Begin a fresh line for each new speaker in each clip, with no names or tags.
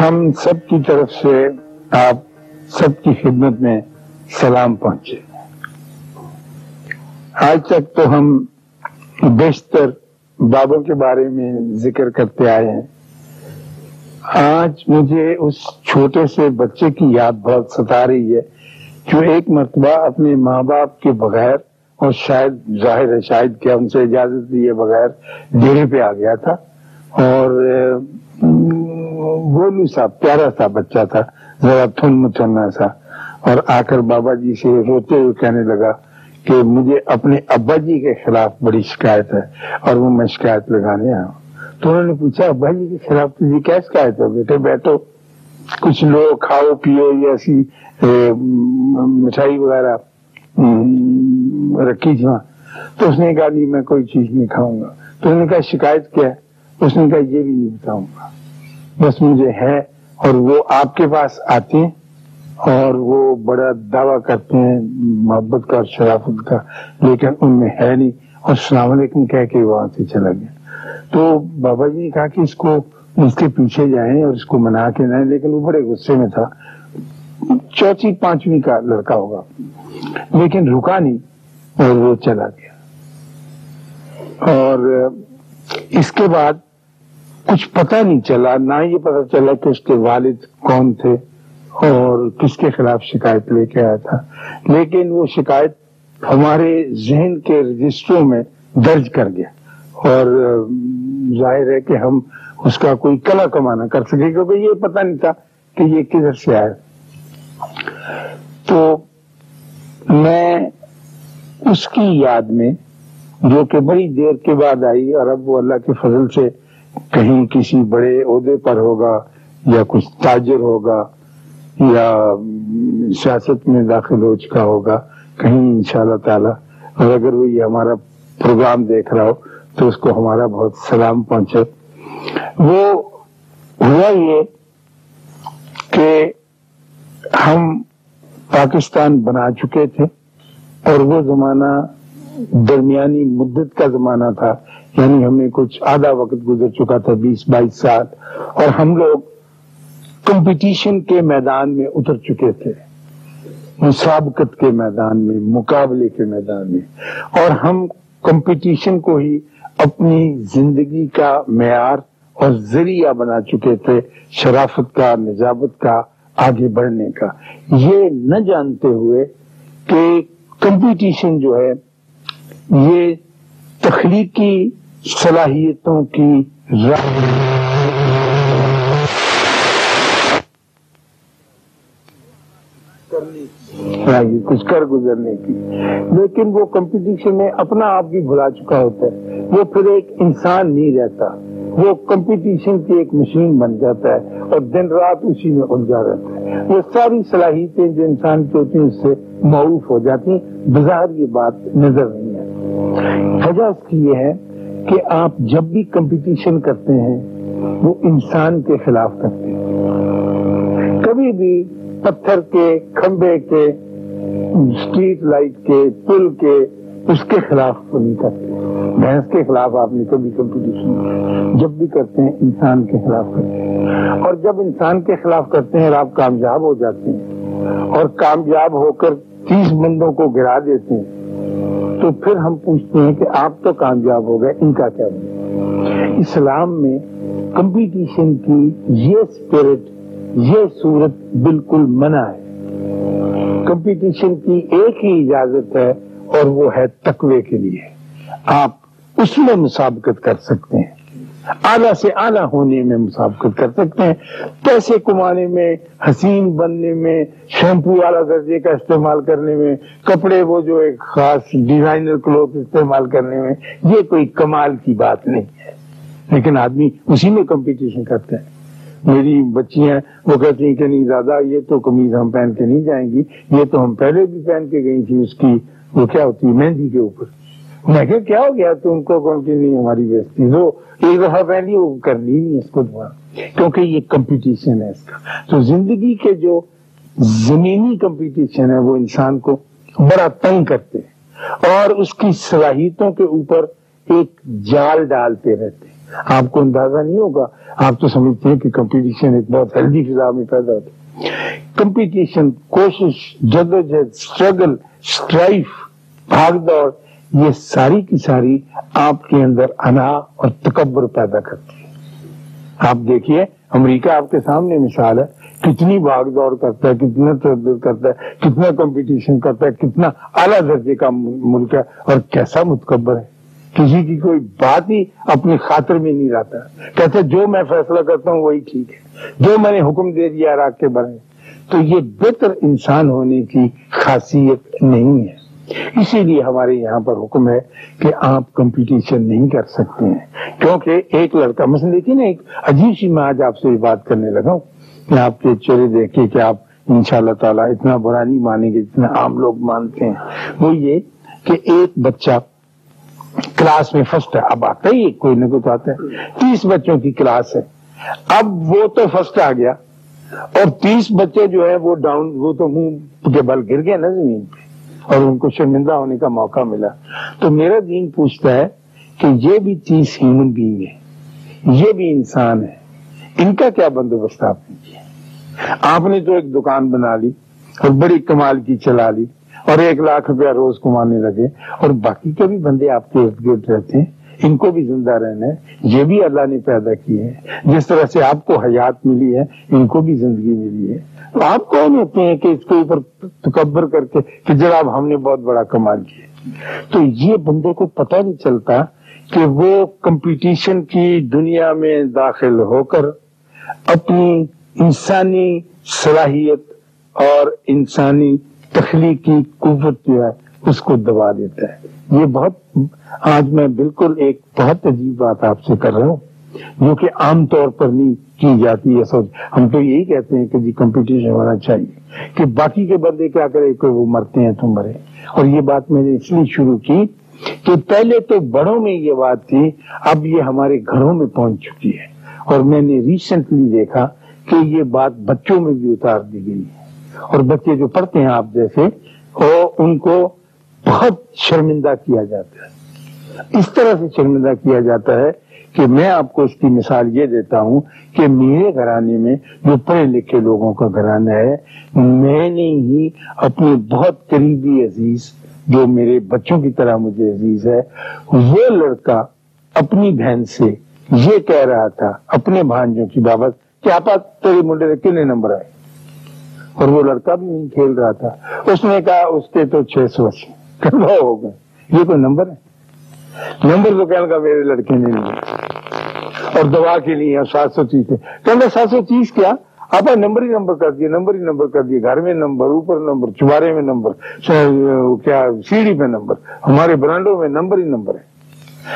ہم سب کی طرف سے آپ سب کی خدمت میں سلام پہنچے۔ آج تک تو ہم بیشتر بابوں کے بارے میں ذکر کرتے آئے ہیں۔ آج مجھے اس چھوٹے سے بچے کی یاد بہت ستا رہی ہے جو ایک مرتبہ اپنے ماں باپ کے بغیر اور شاید ظاہر ہے شاید کیا ان سے اجازت دیے بغیر ڈیرے پہ آ گیا تھا۔ اور گولو سا پیارا سا بچہ تھا، ذرا تھن متھنا سا۔ اور آ کر بابا جی سے روتے ہوئے کہنے لگا کہ مجھے اپنے ابا جی کے خلاف بڑی شکایت ہے اور وہ میں شکایت لگانے آؤں تو انہوں نے پوچھا، ابا جی کے خلاف تجھے کیا شکایت ہے؟ بیٹے، بیٹھو۔ کچھ لو کھاؤ، پیو یا ایسی مٹھائی وغیرہ رکھی تھی وہاں تو اس نے کہا نہیں میں کوئی چیز نہیں کھاؤں گا۔ تو انہوں نے کہا، شکایت کیا ہے؟ اس نے کہا، یہ بھی نہیں بتاؤں گا۔ بس مجھے ہے اور وہ آپ کے پاس آتے ہیں اور وہ بڑا دعویٰ کرتے ہیں، محبت کا اور شرافت کا، لیکن ان میں ہے نہیں۔ اور السلام علیکم کہہ کے وہاں سے چلا گیا۔ تو بابا جی نے کہا کہ اس کو اس کے پیچھے جائیں اور اس کو منا کے نہ لیکن وہ بڑے غصے میں تھا۔ چوتھی پانچویں کا لڑکا ہوگا۔ لیکن رکا نہیں اور وہ چلا گیا۔ اور اس کے بعد کچھ پتہ نہیں چلا، نہ یہ پتہ چلا کہ اس کے والد کون تھے اور کس کے خلاف شکایت لے کے آیا تھا۔ لیکن وہ شکایت ہمارے ذہن کے رجسٹروں میں درج کر گیا۔ اور ظاہر ہے کہ ہم اس کا کوئی کلا کمانا کر سکے، کیونکہ یہ پتہ نہیں تھا کہ یہ کدھر سے آیا۔ تو میں اس کی یاد میں، جو کہ بڑی دیر کے بعد آئی اور اب وہ اللہ کے فضل سے کہیں کسی بڑے عہدے پر ہوگا یا کچھ تاجر ہوگا یا سیاست میں داخل ہو چکا ہوگا، کہیں ان شاء اللہ تعالی۔ اور اگر وہ یہ ہمارا پروگرام دیکھ رہا ہو، تو اس کو ہمارا بہت سلام پہنچے۔ وہ ہوا یہ کہ ہم پاکستان بنا چکے تھے اور وہ زمانہ درمیانی مدت کا زمانہ تھا۔ یعنی ہمیں کچھ آدھا وقت گزر چکا تھا، بیس، بائیس سال، اور ہم لوگ کمپٹیشن کے میدان میں اتر چکے تھے، مسابقت کے میدان میں، مقابلے کے میدان میں، اور ہم کمپٹیشن کو ہی اپنی زندگی کا معیار اور ذریعہ بنا چکے تھے، شرافت کا، نجابت کا، آگے بڑھنے کا۔ یہ نہ جانتے ہوئے کہ کمپٹیشن جو ہے، یہ تخلیقی صلاحیتوں کی راہ۔ کچھ کر گزرنے کی۔ لیکن وہ کمپٹیشن میں اپنا آپ بھی بھلا چکا ہوتا ہے۔ وہ پھر ایک انسان نہیں رہتا۔ وہ کمپٹیشن کی ایک مشین بن جاتا ہے اور دن رات اسی میں الجھا رہتا ہے۔ وہ ساری صلاحیتیں جو انسان کی ہوتی ہیں، اس سے معروف ہو جاتی ہیں۔ بظاہر یہ بات نظر نہیں وجہ اس کی یہ ہے کہ آپ جب بھی کمپٹیشن کرتے ہیں، وہ انسان کے خلاف کرتے ہیں۔ کبھی بھی پتھر کے، کھمبے کے اسٹریٹ لائٹ کے، پل کے، اس کے خلاف تو نہیں کرتے۔ بھینس کے خلاف آپ نے کبھی کمپٹیشن جب بھی کرتے ہیں، انسان کے خلاف کرتے ہیں۔ اور جب انسان کے خلاف کرتے ہیں اور آپ کامیاب ہو جاتے ہیں اور کامیاب ہو کر تیس بندوں کو گرا دیتے ہیں تو پھر ہم پوچھتے ہیں کہ آپ تو کامیاب ہو گئے، ان کا کیا بنا اسلام میں کمپٹیشن کی یہ اسپرٹ یہ صورت بالکل منع ہے۔ کمپٹیشن کی ایک ہی اجازت ہے اور وہ ہے تقوی کے لیے۔ آپ اس میں مسابقت کر سکتے ہیں۔ اعلیٰ سے اعلیٰ ہونے میں مسابقت کر سکتے ہیں۔ پیسے کمانے میں، حسین بننے میں، شیمپو والا درجے کا استعمال کرنے میں، کپڑے وہ جو ایک خاص ڈیزائنر کلوتھ استعمال کرنے میں، یہ کوئی کمال کی بات نہیں ہے۔ لیکن آدمی اسی میں کمپٹیشن کرتے ہیں میری بچی ہیں، وہ کہتی ہیں کہ نہیں دادا، یہ تو کمیز ہم پہن کے نہیں جائیں گی، یہ تو ہم پہلے بھی پہن کے گئی تھی اس کی وہ کیا ہوتی ہے، مہندی کے اوپر۔ میں کہ کیا ہو گیا تم کو کون کی نہیں ہماری بیستی تو ایک دفعہ پہلی وہ کرنی نہیں اس کو دوبارہ، کیونکہ یہ کمپٹیشن ہے اس کا۔ تو زندگی کے جو زمینی کمپٹیشن ہے، وہ انسان کو بڑا تنگ کرتے ہیں اور اس کی صلاحیتوں کے اوپر ایک جال ڈالتے رہتے ہیں۔ آپ کو اندازہ نہیں ہوگا، آپ تو سمجھتے ہیں کہ کمپٹیشن ایک بہت ہیلدی فضا میں پیدا ہوتا ہے۔ کمپٹیشن کوشش جدوجہد اسٹرگل اسٹرائف بھاگ دوڑ یہ ساری کی ساری آپ کے اندر انا اور تکبر پیدا کرتی ہے۔ آپ دیکھیے، امریکہ آپ کے سامنے مثال ہے، کتنی بھاگ دوڑ کرتا ہے، کتنا تردد کرتا ہے، کتنا کمپٹیشن کرتا ہے، کتنا اعلیٰ درجے کا ملک ہے، اور کیسا متکبر ہے۔ کسی کی کوئی بات ہی اپنی خاطر میں نہیں رہتا کہتے جو میں فیصلہ کرتا ہوں وہی ٹھیک ہے۔ جو میں نے حکم دے دیا راک کے بڑے تو یہ بہتر انسان ہونے کی خاصیت نہیں ہے۔ اسی لیے ہمارے یہاں پر حکم ہے کہ آپ کمپٹیشن نہیں کر سکتے ہیں۔ کیونکہ ایک لڑکا، مثلا دیکھیے نا، ایک عجیب سی میں آج آپ سے بات کرنے لگا ہوں۔ کہ آپ کے چہرے دیکھے کہ آپ ان شاء اللہ تعالیٰ اتنا برا نہیں مانیں گے جتنا عام لوگ مانتے ہیں۔ وہ یہ کہ ایک بچہ کلاس میں فرسٹ ہے۔ اب آتا ہی کوئی نہ کوئی تو آتا ہے۔ تیس بچوں کی کلاس ہے۔ اب وہ تو فرسٹ آ گیا۔ اور تیس بچے جو ہیں وہ ڈاؤن وہ تو منہ کے بل گر گئے نا زمین پہ۔ اور ان کو شرمندہ ہونے کا موقع ملا۔ تو میرا دین پوچھتا ہے کہ یہ بھی تیس ہیومن بینگ ہے، یہ بھی انسان ہے، ان کا کیا بندوبست آپ نے کیا؟ آپ نے تو ایک دکان بنا لی اور بڑی کمال کی چلا لی اور ایک لاکھ روپیہ روز کمانے لگے۔ اور باقی کے بھی بندے آپ کے ارد گرد رہتے ہیں، ان کو بھی زندہ رہنا ہے۔ یہ بھی اللہ نے پیدا کیے ہیں۔ جس طرح سے آپ کو حیات ملی ہے، ان کو بھی زندگی ملی ہے۔ آپ کون ہوتے ہیں کہ اس کے اوپر تکبر کر کے کہ جناب ہم نے بہت بڑا کمال کیا؟ تو یہ بندے کو پتہ نہیں چلتا کہ وہ کمپٹیشن کی دنیا میں داخل ہو کر اپنی انسانی صلاحیت اور انسانی تخلیقی قوت جو ہے اس کو دبا دیتا ہے۔ یہ بہت آج میں بالکل ایک بہت عجیب بات آپ سے کر رہا ہوں، جو کہ عام طور پر نہیں کی جاتی ہے سوچ۔ ہم تو یہی کہتے ہیں کہ جی کمپٹیشن ہونا چاہیے کہ باقی کے بندے کیا کرے کہ وہ مرتے ہیں تم مرے اور یہ بات میں نے اس لیے شروع کی کہ پہلے تو بڑوں میں یہ بات تھی، اب یہ ہمارے گھروں میں پہنچ چکی ہے۔ اور میں نے ریسنٹلی دیکھا کہ یہ بات بچوں میں بھی اتار دی گئی ہے۔ اور بچے جو پڑھتے ہیں آپ جیسے، وہ ان کو بہت شرمندہ کیا جاتا ہے۔ اس طرح سے شرمندہ کیا جاتا ہے کہ میں آپ کو اس کی مثال یہ دیتا ہوں کہ میرے گھرانے میں جو پڑھے لکھے لوگوں کا گھرانہ ہے، میں نے ہی اپنے بہت قریبی عزیز جو میرے بچوں کی طرح مجھے عزیز ہے، وہ لڑکا اپنی بہن سے یہ کہہ رہا تھا اپنے بھانجوں کی بابت کہ آپ تیرے منڈے کتنے نمبر آئے؟ اور وہ لڑکا بھی نہیں کھیل رہا تھا۔ اس نے کہا، اس کے تو چھ سو ہو گئے۔ یہ کوئی نمبر ہے؟ نمبر تو کہنے کا میرے لڑکے نے نہیں۔ اور دوا کے لیے سات سو تیس کہ سات سو تیس کیا۔ آپ نمبر ہی نمبر کر دیے، نمبر ہی نمبر کر دیے۔ گھر میں نمبر، اوپر نمبر چبارے میں نمبر کیا، سیڑھی میں نمبر۔ ہمارے برانڈوں میں نمبر ہی نمبر ہے۔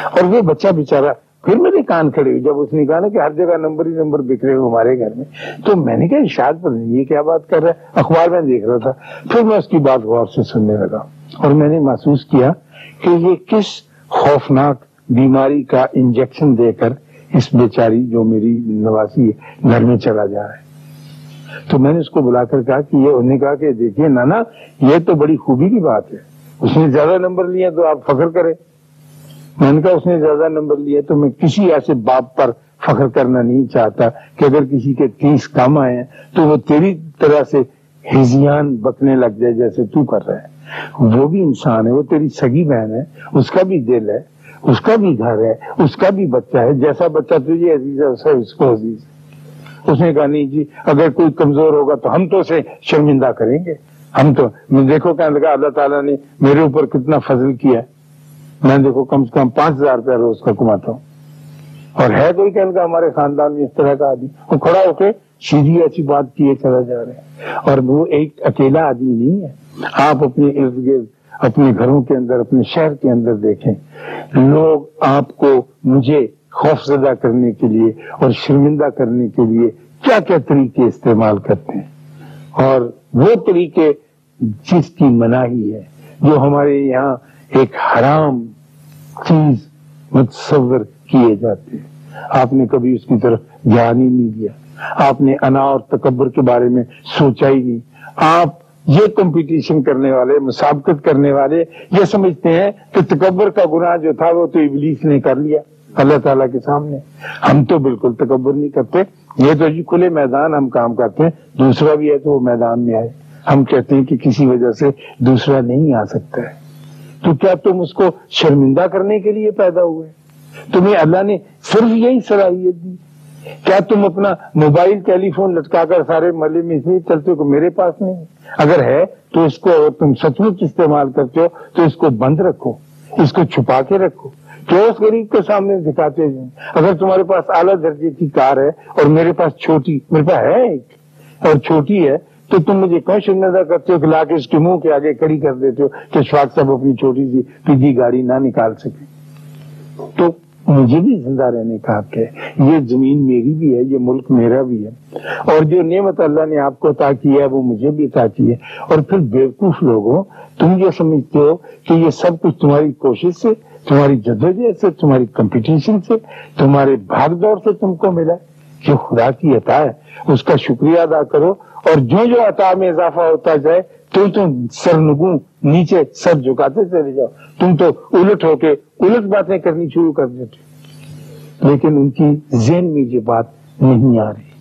اور وہ بچہ بےچارا پھر میرے کان کھڑے ہوئے۔ جب اس نے کہا نا کہ ہر جگہ نمبر ہی نمبر بک رہے ہمارے گھر میں، تو میں نے کہا شاید پر یہ کیا بات کر رہا ہے۔ اخبار میں دیکھ رہا تھا۔ پھر میں اس کی بات غور سے سننے لگا۔ اور میں نے محسوس کیا کہ یہ کس خوفناک بیماری کا انجیکشن دے کر اس بیچاری جو میری نواسی ہے گھر میں چلا جا رہا ہے۔ تو میں نے اس کو بلا کر کہا کہ یہ انہوں نے کہا کہ دیکھیے نانا، یہ تو بڑی خوبی کی بات ہے۔ اس نے زیادہ نمبر لیا تو آپ فخر کریں۔ میں نے کہا، اس نے زیادہ نمبر لیا تو میں کسی ایسے باپ پر فخر کرنا نہیں چاہتا کہ اگر کسی کے تیس کام آئے ہیں تو وہ تیری طرح سے ہزیان بکنے لگ جائے جیسے تو کر رہا ہے۔ وہ بھی انسان ہے، وہ تیری سگی بہن ہے، اس کا بھی دل ہے۔ اس کا بھی گھر ہے، اس کا بھی بچہ ہے، جیسا بچہ تجھے عزیز ہے، ویسا اس کو عزیز ہے۔ اس نے کہا، نہیں جی اگر کوئی کمزور ہوگا تو ہم تو اسے شرمندہ کریں گے۔ ہم تو دیکھو کہنے لگا، اللہ تعالیٰ نے میرے اوپر کتنا فضل کیا میں دیکھو کم سے کم پانچ ہزار روپیہ روز کا کماتا ہوں۔ اور ہے کوئی کہنے لگا، ہمارے خاندان میں اس طرح کا آدمی۔ وہ کھڑا ہو کے سیدھی ایسی بات کیے چلا جا رہے ہیں۔ اور وہ ایک اکیلا آدمی نہیں ہے۔ آپ اپنے ارد گرد اپنے گھروں کے اندر، اپنے شہر کے اندر دیکھیں۔ لوگ آپ کو مجھے خوف زدہ کرنے کے لیے اور شرمندہ کرنے کے لیے کیا کیا طریقے استعمال کرتے ہیں؟ اور وہ طریقے جس کی مناہی ہے، جو ہمارے یہاں ایک حرام چیز متصور کیے جاتے ہیں۔ آپ نے کبھی اس کی طرف دھیان ہی نہیں دیا۔ آپ نے انا اور تکبر کے بارے میں سوچا ہی نہیں۔ آپ یہ کمپٹیشن کرنے والے مسابقت کرنے والے یہ سمجھتے ہیں کہ تکبر کا گناہ جو تھا وہ تو ابلیس نے کر لیا، اللہ تعالیٰ کے سامنے۔ ہم تو بالکل تکبر نہیں کرتے۔ یہ تو جی کھلے میدان ہم کام کرتے ہیں۔ دوسرا بھی ہے تو وہ میدان میں آئے۔ ہم کہتے ہیں کہ کسی وجہ سے دوسرا نہیں آ سکتا ہے۔ تو کیا تم اس کو شرمندہ کرنے کے لیے پیدا ہوئے؟ تمہیں اللہ نے صرف یہی صلاحیت دی کیا تم اپنا موبائل ٹیلی فون لٹکا کر سارے ملے میں اس لیے چلتے ہو میرے پاس نہیں اگر ہے تو اس کو تم سچ مچ استعمال کرتے ہو، تو اس کو بند رکھو، اس کو چھپا کے رکھو کیوں اس غریب کے سامنے دکھاتے ہیں۔ اگر تمہارے پاس اعلیٰ درجے کی کار ہے اور میرے پاس چھوٹی، میرے پاس ہے ایک اور چھوٹی ہے، تو تم مجھے کون شرمندہ کرتے ہو کہ لا کے اس کے منہ کے آگے کھڑی کر دیتے ہو کہ شواق صاحب اپنی چھوٹی سی پیجی گاڑی نہ نکال سکے تو مجھے بھی زندہ رہنے کا حق ہے۔ یہ زمین میری بھی ہے، یہ ملک میرا بھی ہے۔ اور جو نعمت اللہ نے آپ کو عطا کی ہے، وہ مجھے بھی عطا کی ہے۔ اور پھر بیوقوف لوگوں، تم یہ سمجھتے ہو کہ یہ سب کچھ تمہاری کوشش سے، تمہاری جدوجہد سے، تمہاری کمپٹیشن سے، تمہارے بھاگ دور سے تم کو ملا جو خدا کی عطا ہے۔ اس کا شکریہ ادا کرو۔ اور جو جو عطا میں اضافہ ہوتا جائے، تو تم سرنگوں نیچے سر جھکاتے چلے جاؤ۔ تم تو الٹ ہو کے الٹ باتیں کرنی شروع کر دیتے۔ لیکن ان کی ذہن میں یہ بات نہیں آ رہی۔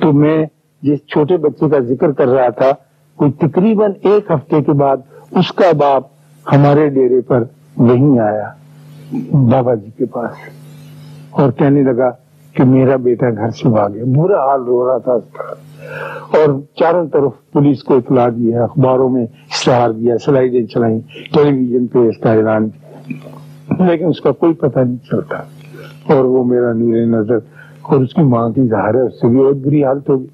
تو میں جس چھوٹے بچے کا ذکر کر رہا تھا، کوئی تقریباً ایک ہفتے کے بعد اس کا باپ ہمارے ڈیرے پر وہیں آیا۔ بابا جی کے پاس۔ اور کہنے لگا کہ میرا بیٹا گھر سے بھاگے۔ برا حال رو رہا تھا اس کا۔ اور چاروں طرف پولیس کو اطلاع دیا اخباروں میں اشتہار دیا سلائیڈیں چلائی ٹیلی ویژن پہ اس کا اعلان۔ لیکن اس کا کوئی پتہ نہیں چلتا۔ اور وہ میرا نور نظر اور اس کی ماں کی ظاہر ہے، اس سے بھی بہت بری حالت ہوگی۔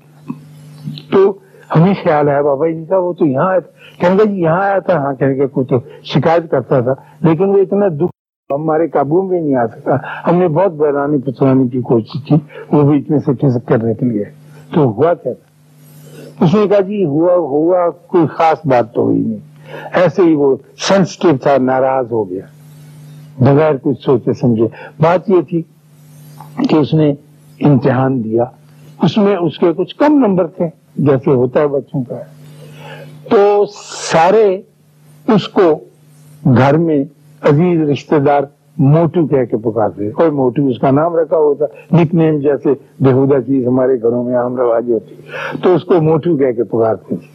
تو ہمیں خیال ہے بابا جی کا وہ تو یہاں آیا تھا۔ کہنے کا جی یہاں آیا تھا۔ ہاں کہنے کا کوئی تو شکایت کرتا تھا۔ لیکن وہ اتنا دکھ ہمارے قابو میں نہیں آ سکا۔ ہم نے بہت بہرانی پچھوانے کی کوشش کی، وہ بھی اتنے سے کھسک کرنے کے لیے۔ تو ہوا کیا تھا؟ اس نے کہا جی ہوا ہوا کوئی خاص بات تو ہوئی نہیں۔ ایسے ہی وہ سینسٹیو تھا، ناراض ہو گیا۔ بغیر کچھ سوچے سمجھے۔ بات یہ تھی کہ اس نے امتحان دیا۔ اس میں اس کے کچھ کم نمبر تھے، جیسے ہوتا ہے بچوں کا۔ تو سارے اس کو گھر میں عزیز رشتہ دار موٹو کہہ کے پکارتے کوئی موٹو اس کا نام رکھا ہوتا، نک نیم جیسے بےحدہ چیز ہمارے گھروں میں عام رواج ہوتی۔ تو اس کو موٹو کہہ کے پکارتے تھے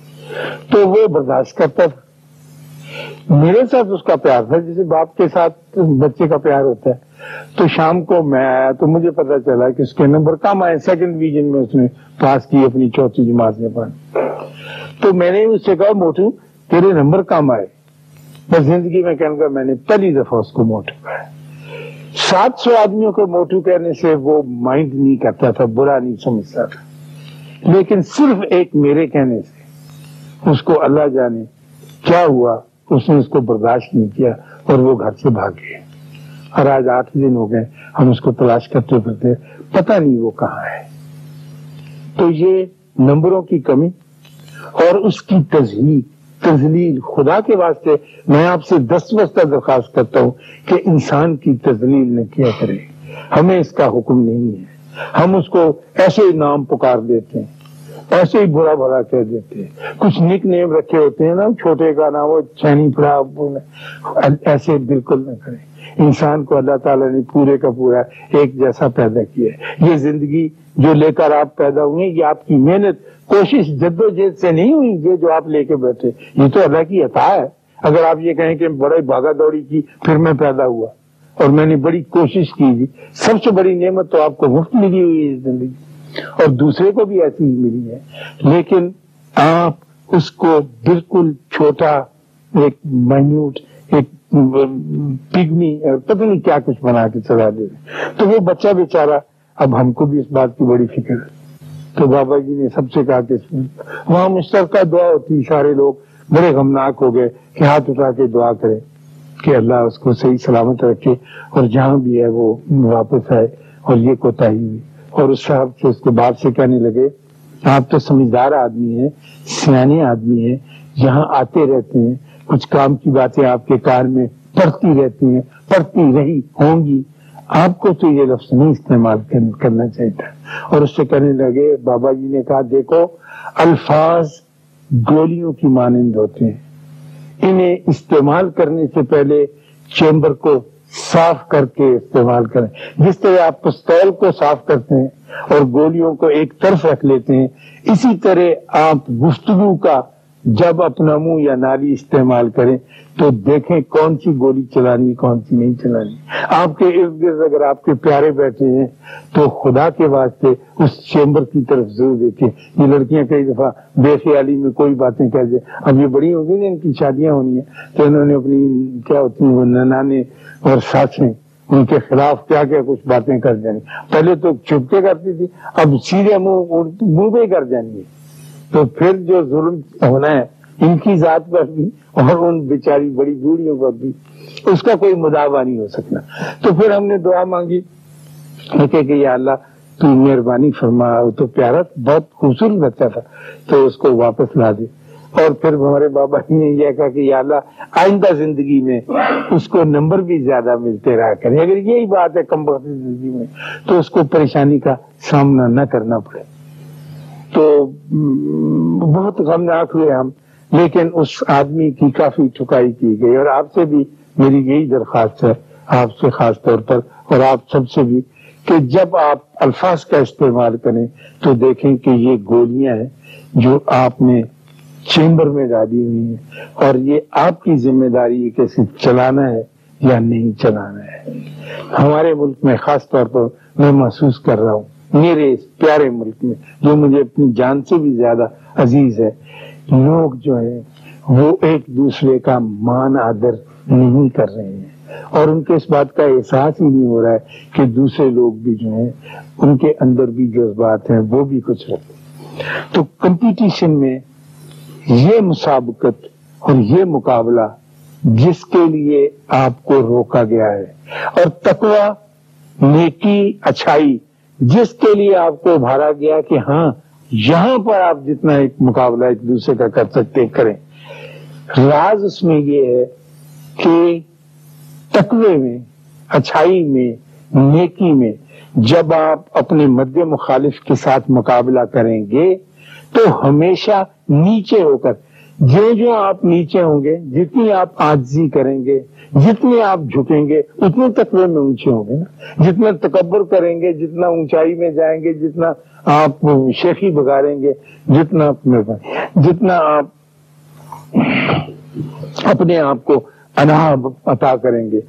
تو وہ برداشت کرتا تھا۔ میرے ساتھ اس کا پیار تھا، جیسے باپ کے ساتھ بچے کا پیار ہوتا ہے۔ تو شام کو میں آیا تو مجھے پتا چلا کہ اس کے نمبر کم آئے سیکنڈ ڈویژن میں اس نے پاس کی اپنی چوتھی جماعت میں پڑھ تو میں نے اس سے کہا، موٹو، تیرے نمبر کم آئے۔ بس زندگی میں کہنے کا میں نے پہلی دفعہ اس کو موٹو کہا سات سو آدمیوں کو موٹو کہنے سے وہ مائنڈ نہیں کرتا تھا، برا نہیں سمجھتا تھا۔ لیکن صرف ایک میرے کہنے سے، اس کو اللہ جانے کیا ہوا، اس نے اس کو برداشت نہیں کیا اور وہ گھر سے بھاگ گئے۔ اور آج آٹھ دن ہو گئے، ہم اس کو تلاش کرتے پھرتے پتہ نہیں وہ کہاں ہے۔ تو یہ نمبروں کی کمی اور اس کی تجہیل تزلیل خدا کے واسطے میں آپ سے دس وقت درخواست کرتا ہوں کہ انسان کی تزلیل نہ کیا کرے۔ ہمیں اس کا حکم نہیں ہے۔ ہم اس کو ایسے ہی نام پکار دیتے ہیں، ایسے ہی برا بھرا کہہ دیتے ہیں۔ کچھ نک نیم رکھے ہوتے ہیں نا، چھوٹے کا نام، وہ چینی پڑا ایسے بالکل نہ کریں۔ انسان کو اللہ تعالیٰ نے پورے کا پورا ایک جیسا پیدا کیا ہے۔ یہ زندگی جو لے کر آپ پیدا ہوئے یہ آپ کی محنت کوشش جد و جہد سے نہیں ہوئی یہ جو آپ لے کے بیٹھے۔ یہ تو اللہ کی عطا ہے۔ اگر آپ یہ کہیں کہ بڑے بھاگا دوڑی کی، پھر میں پیدا ہوا۔ اور میں نے بڑی کوشش کی۔ تھی سب سے بڑی نعمت تو آپ کو مفت ملی ہوئی ہے زندگی اور دوسرے کو بھی ایسی ہی ملی ہے۔ لیکن آپ اس کو بالکل چھوٹا، ایک مائنیوٹ ایک پگنی پتہ نہیں کیا کچھ بنا کے چلا دے تو وہ بچہ بیچارہ اب ہم کو بھی اس بات کی بڑی فکر ہے۔ تو بابا جی نے سب سے کہا کہ وہاں مشترکہ دعا ہوتی، سارے لوگ بڑے غمناک ہو گئے کہ ہاتھ اٹھا کے دعا کرے کہ اللہ اس کو صحیح سلامت رکھے اور جہاں بھی ہے وہ واپس آئے اور یہ کوتا ہوئی۔ اور اس صاحب سے اس کے باپ سے کہنے لگے، آپ تو سمجھدار آدمی ہیں، سیانے آدمی ہیں، یہاں آتے رہتے ہیں، کچھ کام کی باتیں آپ کے کار میں پڑھتی رہتی ہیں پڑھتی رہی ہوں گی۔ آپ کو تو یہ لفظ نہیں استعمال کرنا چاہیے اور اس سے کہنے لگے، بابا جی نے کہا، دیکھو، الفاظ گولیوں کی مانند ہوتے ہیں۔ انہیں استعمال کرنے سے پہلے چیمبر کو صاف کر کے استعمال کریں۔ جس طرح آپ پستول کو صاف کرتے ہیں اور گولیوں کو ایک طرف رکھ لیتے ہیں، اسی طرح آپ گفتگو کا جب اپنا منہ یا نالی استعمال کریں تو دیکھیں کون سی گولی چلانی، کون سی نہیں چلانی۔ آپ کے ارد گرد اگر آپ کے پیارے بیٹھے ہیں تو خدا کے واسطے اس چیمبر کی طرف ضرور دیکھیں۔ یہ لڑکیاں کئی دفعہ بے خیالی میں کوئی باتیں کہہ دیں۔ اب یہ بڑی ہوگی نا، ان کی شادیاں ہونی ہیں۔ تو انہوں نے اپنی کیا ہوتی ہیں، وہ ننانے اور ساسیں ان کے خلاف کیا کیا کچھ باتیں کر جانی۔ پہلے تو چھپکے کرتی تھی، اب سیدھے منہ منہ پہ کر جانی تو پھر جو ظلم ہونا ہے، ان کی ذات پر بھی اور ان بیچاری بڑی بوڑھیوں پر بھی اس کا کوئی مداوع نہیں ہو سکنا۔ تو پھر ہم نے دعا مانگی۔ کہ یا اللہ، تو مہربانی فرما، تو پیارا، بہت خوبصورت بچہ تھا، تو اس کو واپس لا دے۔ اور پھر ہمارے بابا جی نے یہ کہا کہ یا اللہ، آئندہ زندگی میں اس کو نمبر بھی زیادہ ملتے رہا کریں۔ اگر یہی بات ہے کم وقت زندگی میں، تو اس کو پریشانی کا سامنا نہ کرنا پڑے۔ تو بہت غمناک ہوئے ہم، لیکن اس آدمی کی کافی چکائی کی گئی اور آپ سے بھی میری یہی درخواست ہے، آپ سے خاص طور پر اور آپ سب سے بھی کہ جب آپ الفاظ کا استعمال کریں تو دیکھیں کہ یہ گولیاں ہیں جو آپ نے چیمبر میں ڈالی ہوئی ہیں اور یہ آپ کی ذمہ داری ہے کہ صرف چلانا ہے یا نہیں چلانا ہے۔ ہمارے ملک میں خاص طور پر میں محسوس کر رہا ہوں میرے اس پیارے ملک میں، جو مجھے اپنی جان سے بھی زیادہ عزیز ہے، لوگ جو ہے وہ ایک دوسرے کا مان آدر نہیں کر رہے ہیں۔ اور ان کے اس بات کا احساس ہی نہیں ہو رہا ہے کہ دوسرے لوگ بھی جو ہیں، ان کے اندر بھی جذبات ہیں وہ بھی کچھ رکھتے تو کمپٹیشن میں یہ مسابقت اور یہ مقابلہ جس کے لیے آپ کو روکا گیا ہے۔ اور تقوی نیکی اچھائی جس کے لیے آپ کو ابھارا گیا کہ ہاں یہاں پر آپ جتنا ایک مقابلہ ایک دوسرے کا کر سکتے، کریں۔ راز اس میں یہ ہے کہ تقوی میں، اچھائی میں، نیکی میں، جب آپ اپنے مد مخالف کے ساتھ مقابلہ کریں گے تو ہمیشہ نیچے ہو کر جو جو آپ نیچے ہوں گے، جتنی آپ آجزی کریں گے جتنے آپ جھکیں گے اتنے تقوی میں اونچے ہوں گے نا۔ جتنا تکبر کریں گے، جتنا اونچائی میں جائیں گے، جتنا آپ شیخی بگاریں گے، جتنا جتنا آپ اپنے آپ کو انا عطا کریں گے،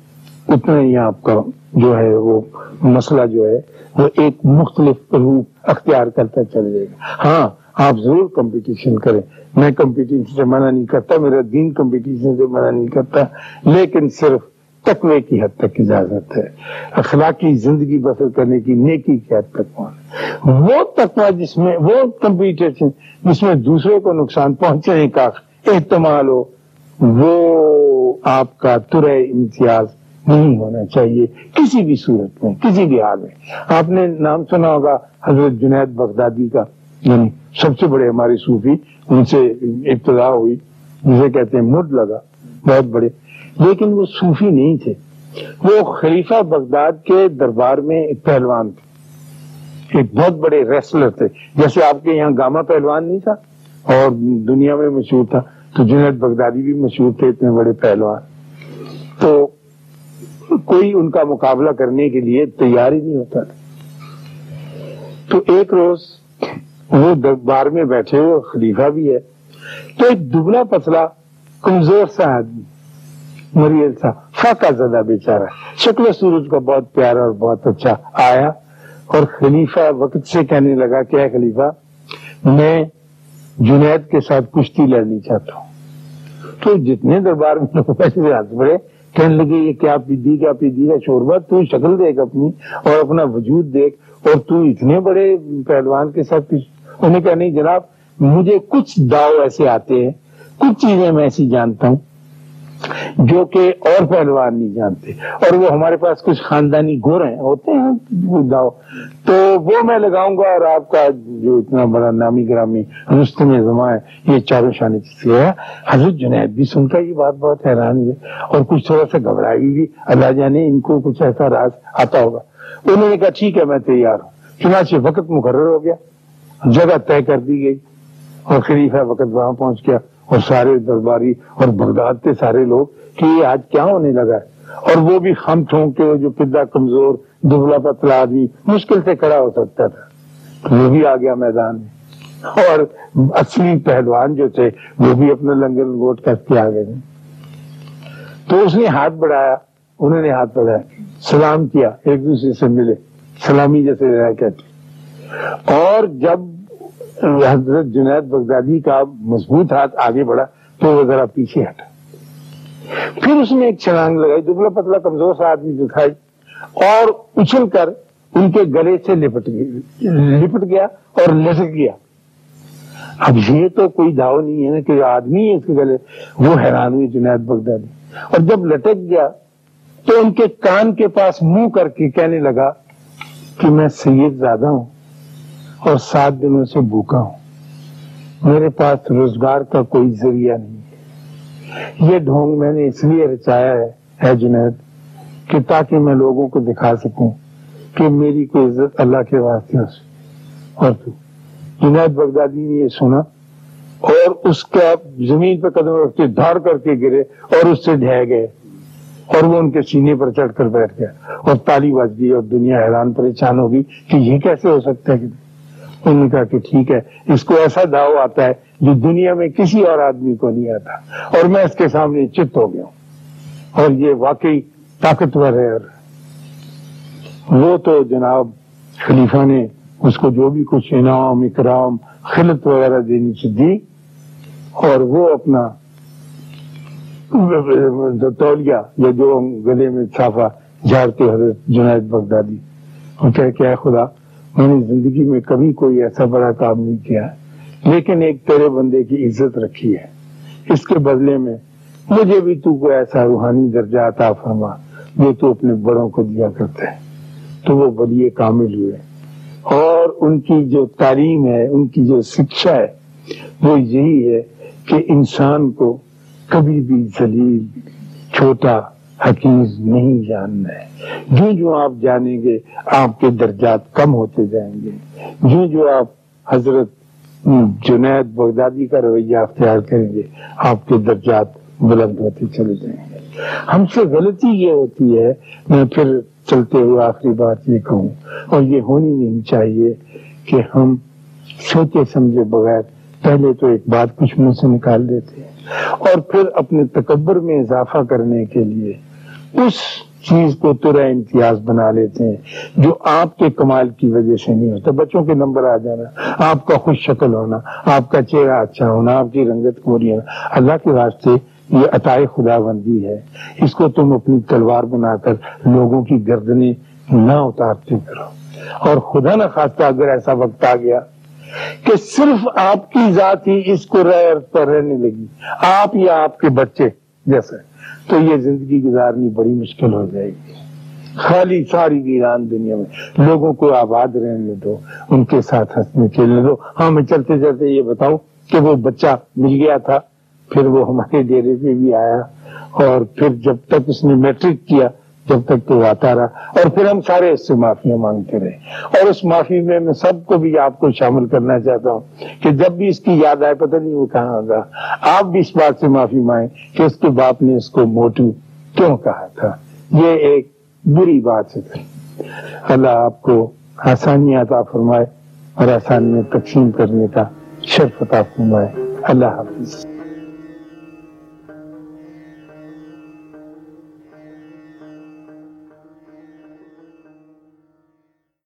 اتنا ہی آپ کا جو ہے وہ مسئلہ جو ہے وہ ایک مختلف روپ اختیار کرتا چل جائے گا۔ ہاں آپ ضرور کمپٹیشن کریں۔ میں کمپٹیشن سے منع نہیں کرتا، میرا دین کمپٹیشن سے منع نہیں کرتا، لیکن صرف تقوی کی حد تک اجازت ہے۔ اخلاقی زندگی بسر کرنے کی نیکی کی حد تک وہ تقوی جس میں، وہ کمپٹیشن جس میں دوسرے کو نقصان پہنچنے کا احتمال ہو، وہ آپ کا ترے امتیاز نہیں ہونا چاہیے۔ کسی بھی صورت میں، کسی بھی حال میں۔ آپ نے نام سنا ہوگا حضرت جنید بغدادی کا۔ یعنی سب سے بڑے ہمارے صوفی، ان سے ابتدا ہوئی۔ جسے کہتے ہیں مڈ لگا، بہت بڑے۔ لیکن وہ صوفی نہیں تھے۔ وہ خلیفہ بغداد کے دربار میں ایک پہلوان تھے۔ ایک بہت بڑے ریسلر تھے۔ جیسے آپ کے یہاں گاما پہلوان نہیں تھا اور دنیا میں مشہور تھا، تو جنید بغدادی بھی مشہور تھے، اتنے بڑے پہلوان۔ تو کوئی ان کا مقابلہ کرنے کے لیے تیار ہی نہیں ہوتا تھا۔ تو ایک روز وہ دربار میں بیٹھے ہوئے، خلیفہ بھی ہے، تو ایک دبلا پتلا کمزور سا آدمی مریل سا فاقہ زدہ بیچارہ۔ شکل سورج کا بہت پیارا اور بہت اچھا آیا۔ اور خلیفہ وقت سے کہنے لگا کہ خلیفہ، میں جنید کے ساتھ کشتی لڑنی چاہتا ہوں۔ تو جتنے دربار میں لوگ ہاتھ بڑے کہنے لگے، یہ کیا پیدی کیا پیدی کا شوربہ تو شکل دیکھ اپنی اور اپنا وجود دیکھ اور تو اتنے بڑے پہلوان کے ساتھ انہیں کہا، نہیں جناب، مجھے کچھ داؤ ایسے آتے ہیں، کچھ چیزیں میں ایسی جانتا ہوں جو کہ اور پہلوان نہیں جانتے۔ اور وہ ہمارے پاس کچھ خاندانی گور ہیں، ہوتے ہیں داؤ۔ تو وہ میں لگاؤں گا اور آپ کا جو اتنا بڑا نامی گرامی رستم زماں ہے، یہ چاروں شانی سے ہے۔ حضرت جنید بھی سن کر یہ بات بہت حیران ہوئی اور کچھ تھوڑا سا گھبرائی بھی اللہ جانے ان کو کچھ ایسا راز آتا ہوگا۔ انہوں نے کہا، ٹھیک ہے، میں تیار ہوں۔ چنانچہ وقت مقرر ہو گیا۔ جگہ طے کر دی گئی۔ اور خلیفہ وقت وہاں پہنچ گیا۔ اور سارے درباری اور بغداد کے سارے لوگ کہ یہ آج کیا ہونے لگا ہے؟ اور وہ بھی ہم ٹھونک کے جو پدا کمزور، دبلا پتلا آدمی مشکل سے کھڑا ہو سکتا تھا۔ وہ بھی آ گیا میدان میں۔ اور اصلی پہلوان جو تھے، وہ بھی اپنا لنگر لنگوٹ کر کے آ گئے۔ تو اس نے ہاتھ بڑھایا، انہوں نے ہاتھ بڑھایا۔ سلام کیا، ایک دوسرے سے ملے۔ سلامی جیسے کہتے اور جب حضرت جنید بغدادی کا مضبوط ہاتھ آگے بڑھا، تو وہ ذرا پیچھے ہٹا۔ پھر اس نے ایک چھلانگ لگائی، دبلا پتلا کمزور سا آدمی دکھائی اور اچھل کر ان کے گلے سے لپٹ گیا لپٹ گیا اور لسک گیا۔ اب یہ تو کوئی داؤ نہیں ہے نا کہ آدمی ہے اس کے گلے، وہ حیران ہوئی جنید بغدادی۔ اور جب لٹک گیا، تو ان کے کان کے پاس منہ کر کے کہنے لگا کہ میں سید زیادہ ہوں۔ اور سات دنوں سے بھوکا ہوں۔ میرے پاس روزگار کا کوئی ذریعہ نہیں۔ ہے یہ ڈھونگ میں نے اس لیے رچایا ہے جنید، کہ تاکہ میں لوگوں کو دکھا سکوں کہ میری کوئی عزت اللہ کے واسطے ہو اور تو، جنید بغدادی نے یہ سنا، اور اس کا زمین پہ قدم رکھتے دھار کر کے گرے اور اس سے ڈھہ گئے، اور وہ ان کے سینے پر چڑھ کر بیٹھ گیا اور تالی بج گئی اور دنیا حیران پریشان ہوگی کہ یہ کیسے ہو سکتا ہے انہوں نے کہا کہ ٹھیک ہے، اس کو ایسا داؤ آتا ہے جو دنیا میں کسی اور آدمی کو نہیں آتا۔ اور میں اس کے سامنے چت ہو گیا ہوں۔ اور یہ واقعی طاقتور ہے۔ اور وہ تو جناب خلیفہ نے اس کو جو بھی کچھ انعام، اکرام، خلط وغیرہ دینی سے دی، اور وہ اپنا تولیا یا جو گلے میں چھاپا، جھاڑتے حضرت جنید بغدادی۔ اور کہ خدا میں نے زندگی میں کبھی کوئی ایسا بڑا کام نہیں کیا۔ لیکن ایک تیرے بندے کی عزت رکھی ہے۔ اس کے بدلے میں مجھے بھی تو کو ایسا روحانی درجہ عطا فرما جو تو اپنے بڑوں کو دیا کرتا ہے تو وہ بڑی کامل ہوئے۔ اور ان کی جو تعلیم ہے، ان کی جو شکشا ہے، وہ یہی ہے کہ انسان کو کبھی بھی ذلیل، چھوٹا حقیز نہیں جاننا ہے۔ جو جو آپ جانیں گے، آپ کے درجات کم ہوتے جائیں گے۔ جو جو آپ حضرت جنید بغدادی کا رویہ اختیار کریں گے، آپ کے درجات بلند ہوتے چلے جائیں گے۔ ہم سے غلطی یہ ہوتی ہے، میں پھر چلتے ہوئے آخری بات یہ کہوں، اور یہ ہونی نہیں چاہیے کہ ہم سوچے سمجھے بغیر پہلے تو ایک بات کچھ منہ سے نکال دیتے ہیں، اور پھر اپنے تکبر میں اضافہ کرنے کے لیے اس چیز کو ترا امتیاز بنا لیتے ہیں جو آپ کے کمال کی وجہ سے نہیں ہوتا۔ بچوں کے نمبر آ جانا، آپ کا خوش شکل ہونا، آپ کا چہرہ اچھا ہونا، آپ کی رنگت کوری ہونا۔ اللہ کے واسطے یہ عطائے خدا بندی ہے۔ اس کو تم اپنی تلوار بنا کر لوگوں کی گردنیں نہ اتارتے کرو۔ اور خدا نہ خاصہ اگر ایسا وقت آ گیا کہ صرف آپ کی ذات ہی اس کو پر رہنے لگی، آپ یا آپ کے بچے جیسے۔ تو یہ زندگی گزارنی بڑی مشکل ہو جائے گی۔ خالی ساری ویران دنیا میں لوگوں کو آباد رہنے دو، ان کے ساتھ ہنسنے کھیلنے دو۔ ہاں میں چلتے چلتے یہ بتاؤں کہ وہ بچہ مل گیا تھا، پھر وہ ہمارے ڈیرے پہ بھی آیا اور پھر جب تک اس نے میٹرک کیا جب تک تو آتا رہا۔ اور پھر ہم سارے اس سے معافیاں مانگتے رہے۔ اور اس معافی میں میں سب کو بھی آپ کو شامل کرنا چاہتا ہوں کہ جب بھی اس کی یاد آئے، پتہ نہیں وہ کہاں ہوگا آپ بھی اس بات سے معافی مانگیں کہ اس کے باپ نے اس کو موٹو کیوں کہا تھا؟ یہ ایک بری بات ہے۔ اللہ آپ کو آسانی عطا فرمائے اور آسانی تقسیم کرنے کا شرف عطا فرمائے۔ اللہ حافظ۔